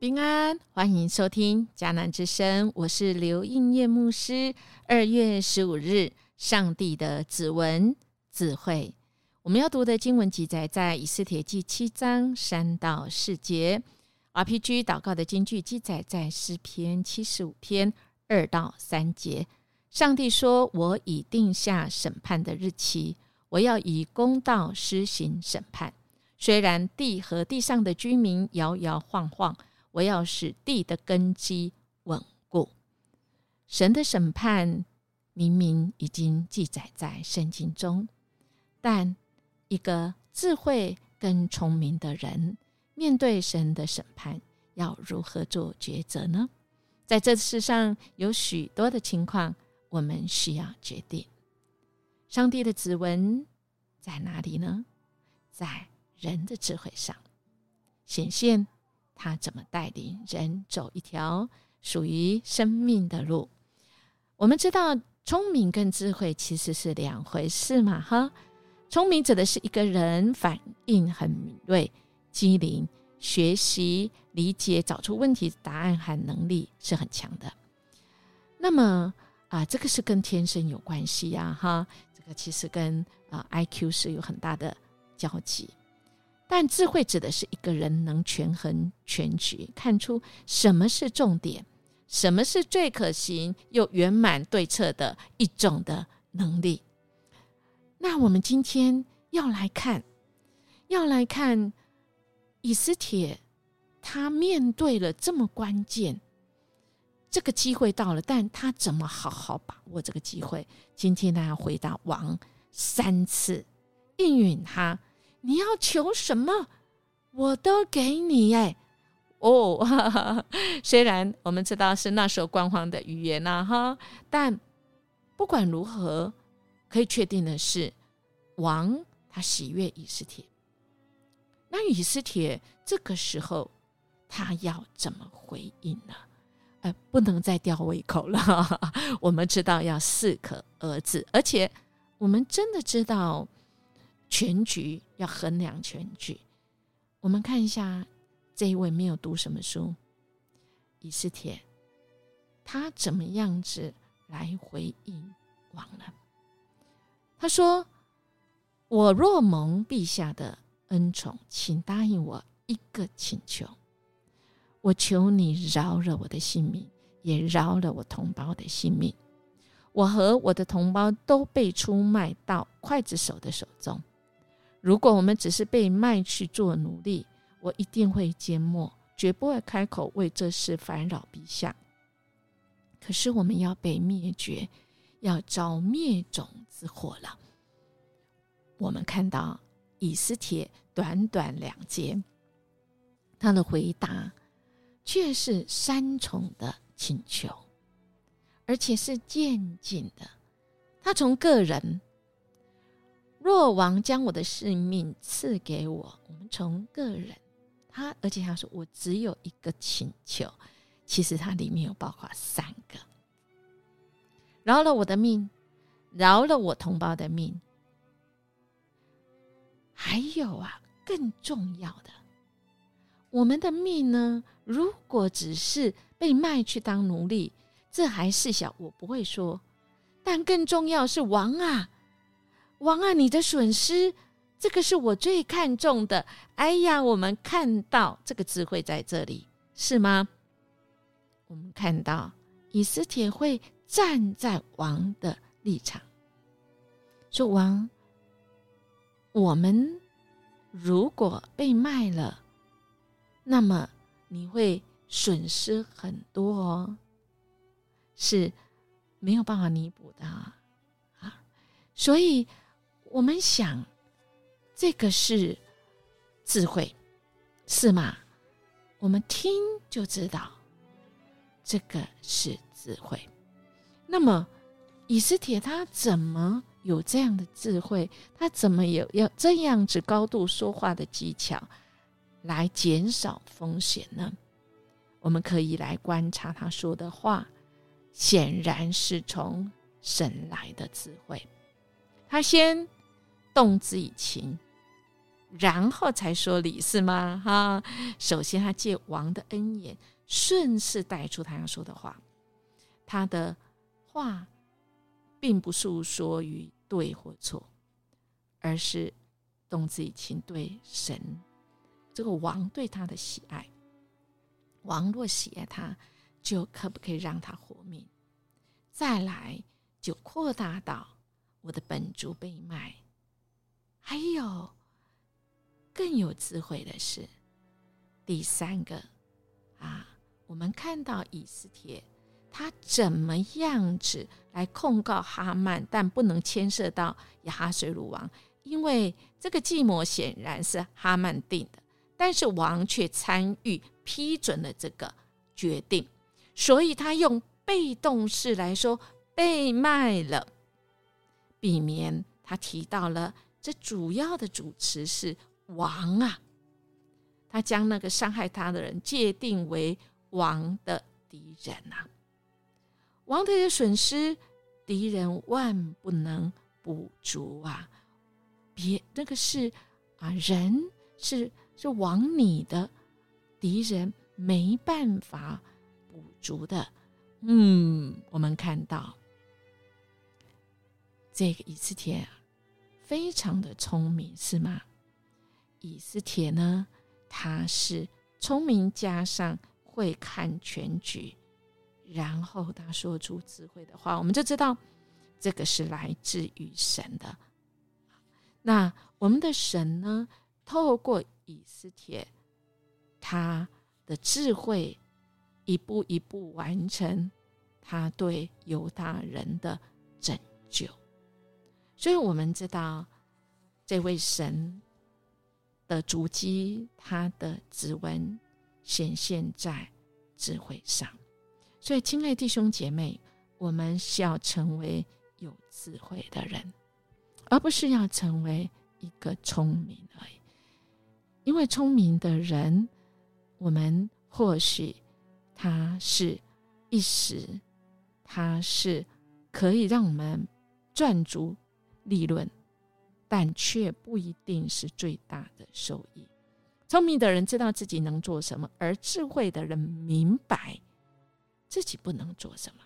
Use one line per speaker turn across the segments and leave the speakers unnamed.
平安，欢迎收听迦南之声，我是刘应叶牧师。二月十五日，上帝的指纹智慧，我们要读的经文记载在以斯帖记七章三到四节。RPG 祷告的经句记载在诗篇七十五篇二到三节。上帝说：“我已定下审判的日期，我要以公道施行审判。虽然地和地上的居民摇摇晃晃。”我要使地的根基稳固。神的审判明明已经记载在圣经中，但一个智慧跟聪明的人面对神的审判，要如何做抉择呢？在这世上有许多的情况，我们需要决定。上帝的指纹在哪里呢？在人的智慧上显现。他怎么带领人走一条属于生命的路？我们知道，聪明跟智慧其实是两回事嘛，哈。聪明指的是一个人反应很敏锐、机灵，学习、理解、找出问题答案和能力是很强的。那么啊，这个是跟天生有关系呀，哈。这个其实跟啊 I Q 是有很大的交集。但智慧指的是一个人能权衡全局，看出什么是重点，什么是最可行又圆满对策的一种的能力。那我们今天要来看，要来看以斯帖，他面对了这么关键，这个机会到了，但他怎么好好把握这个机会？今天他要回答王三次，应允他。你要求什么，我都给你哎！哦，虽然我们知道是那时候官方的语言呐，哈，但不管如何，可以确定的是，王他喜悦以斯帖。那以斯帖这个时候他要怎么回应呢？呃，不能再吊胃口了。我们知道要适可而止，而且我们真的知道。全局要衡量全局，我们看一下这一位没有读什么书，以斯帖，他怎么样子来回应王呢？他说：“我若蒙陛下的恩宠，请答应我一个请求，我求你饶了我的性命，也饶了我同胞的性命。我和我的同胞都被出卖到刽子手的手中。”如果我们只是被卖去做奴隶，我一定会缄默，绝不会开口为这事烦扰陛下。可是我们要被灭绝，要遭灭种之祸了。我们看到以斯帖短短两节，他的回答却是三重的请求，而且是渐进的。他从个人。若王将我的性命赐给我，我们从个人，他而且他说我只有一个请求，其实它里面有包括三个：饶了我的命，饶了我同胞的命，还有啊，更重要的，我们的命呢？如果只是被卖去当奴隶，这还是小，我不会说，但更重要是王啊。王啊，你的损失，这个是我最看重的。哎呀，我们看到这个智慧在这里，是吗？我们看到以斯帖会站在王的立场，说：“王，我们如果被卖了，那么你会损失很多哦，是没有办法弥补的啊。”所以。我们想，这个是智慧，是吗？我们听就知道，这个是智慧。那么，以斯帖他怎么有这样的智慧？他怎么有要这样子高度说话的技巧，来减少风险呢？我们可以来观察他说的话，显然是从神来的智慧。他先。动之以情，然后才说理，是吗？哈，首先他借王的恩言，顺势带出他要说的话。他的话并不诉说于对或错，而是动之以情对神这个王对他的喜爱。王若喜爱他，就可不可以让他活命？再来就扩大到我的本族被卖，还有。更有智慧的是，第三个啊，我们看到以斯帖他怎么样子来控告哈曼，但不能牵涉到亚哈水鲁王，因为这个计谋显然是哈曼定的，但是王却参与批准了这个决定，所以他用被动式来说被卖了，避免他提到了这主要的主持是。王啊，他将那个伤害他的人界定为王的敌人呐。王的损失，敌人万不能补足啊！别那个是啊，人是是王你的敌人没办法补足的。嗯，我们看到这个以斯帖非常的聪明，是吗？以斯帖呢，他是聪明加上会看全局，然后他说出智慧的话，我们就知道这个是来自于神的。那我们的神呢，透过以斯帖，他的智慧一步一步完成他对犹大人的拯救，所以我们知道这位神。的足迹，他的指纹显现在智慧上，所以，亲爱弟兄姐妹，我们是要成为有智慧的人，而不是要成为一个聪明而已。因为聪明的人，我们或许他是一时，他是可以让我们赚足利润。但却不一定是最大的收益。聪明的人知道自己能做什么，而智慧的人明白自己不能做什么。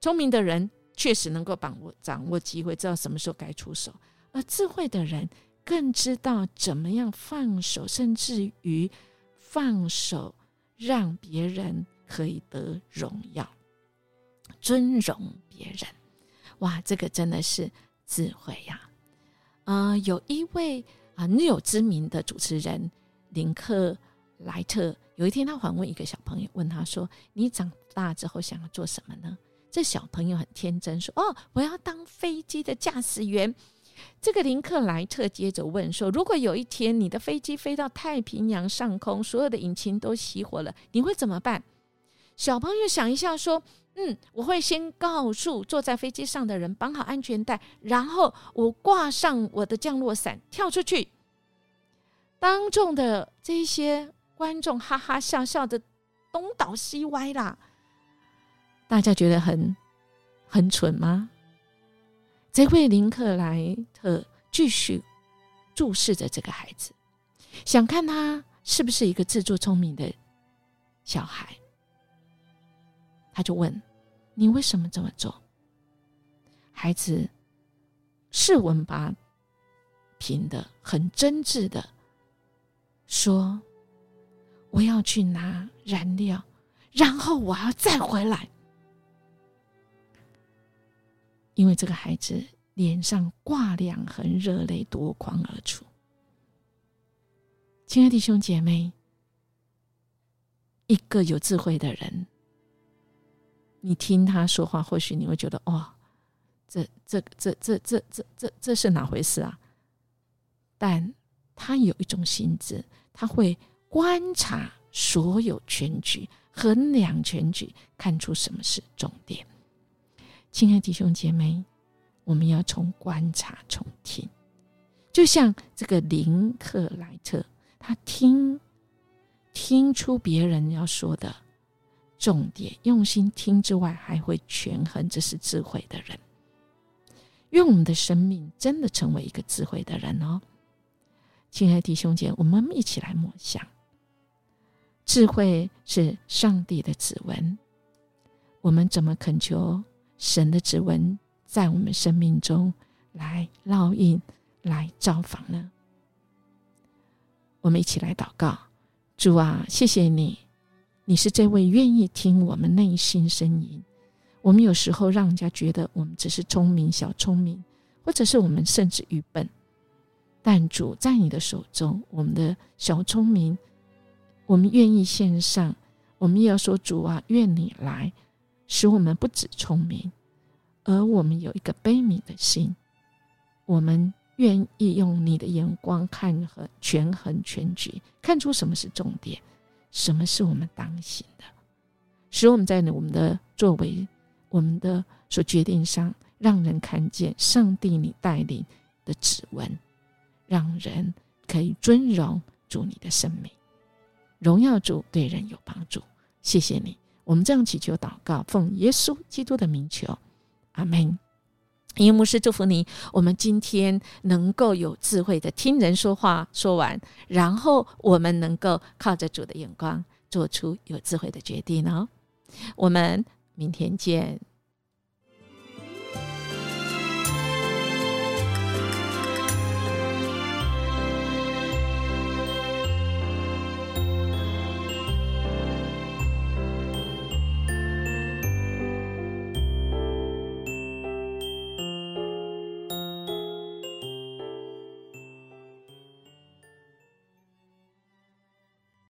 聪明的人确实能够把握掌握机会，知道什么时候该出手；而智慧的人更知道怎么样放手，甚至于放手，让别人可以得荣耀、尊荣别人。哇，这个真的是智慧呀！呃，有一位啊很有知名的主持人林克莱特，有一天他访问一个小朋友，问他说：“你长大之后想要做什么呢？”这小朋友很天真说：“哦，我要当飞机的驾驶员。”这个林克莱特接着问说：“如果有一天你的飞机飞到太平洋上空，所有的引擎都熄火了，你会怎么办？”小朋友想一下说。嗯，我会先告诉坐在飞机上的人绑好安全带，然后我挂上我的降落伞跳出去。当众的这些观众哈哈笑笑的东倒西歪啦，大家觉得很很蠢吗？这位林克莱特继续注视着这个孩子，想看他是不是一个自作聪明的小孩。他就问：“你为什么这么做？”孩子是文拔平的，很真挚的说：“我要去拿燃料，然后我要再回来。”因为这个孩子脸上挂两横，热泪夺眶而出。亲爱的弟兄姐妹，一个有智慧的人。你听他说话，或许你会觉得，哇，这、这、这、这、这、这、这，这是哪回事啊？但他有一种心智，他会观察所有全局，衡量全局，看出什么是重点。亲爱弟兄姐妹，我们要从观察从听，就像这个林克莱特，他听听出别人要说的。重点用心听之外，还会权衡，这是智慧的人。愿我们的生命真的成为一个智慧的人哦！亲爱的弟兄姐，我们一起来默想。智慧是上帝的指纹，我们怎么恳求神的指纹在我们生命中来烙印、来造访呢？我们一起来祷告：主啊，谢谢你，你是这位愿意听我们内心声音。我们有时候让人家觉得我们只是聪明、小聪明，或者是我们甚至愚笨，但主在你的手中，我们的小聪明。我们愿意献上，我们也要说主啊，愿你来，使我们不止聪明，而我们有一个悲悯的心。我们愿意用你的眼光看和权衡全局，看出什么是重点，什么是我们当行的，使我们在我们的作为、我们的所决定上，让人看见上帝你带领的指纹，让人可以尊荣主你的生命。荣耀主对人有帮助，谢谢你。我们这样祈求祷告，奉耶稣基督的名求，阿门。因为牧师祝福你，我们今天能够有智慧的听人说话说完，然后我们能够靠着主的眼光做出有智慧的决定哦。我们明天见。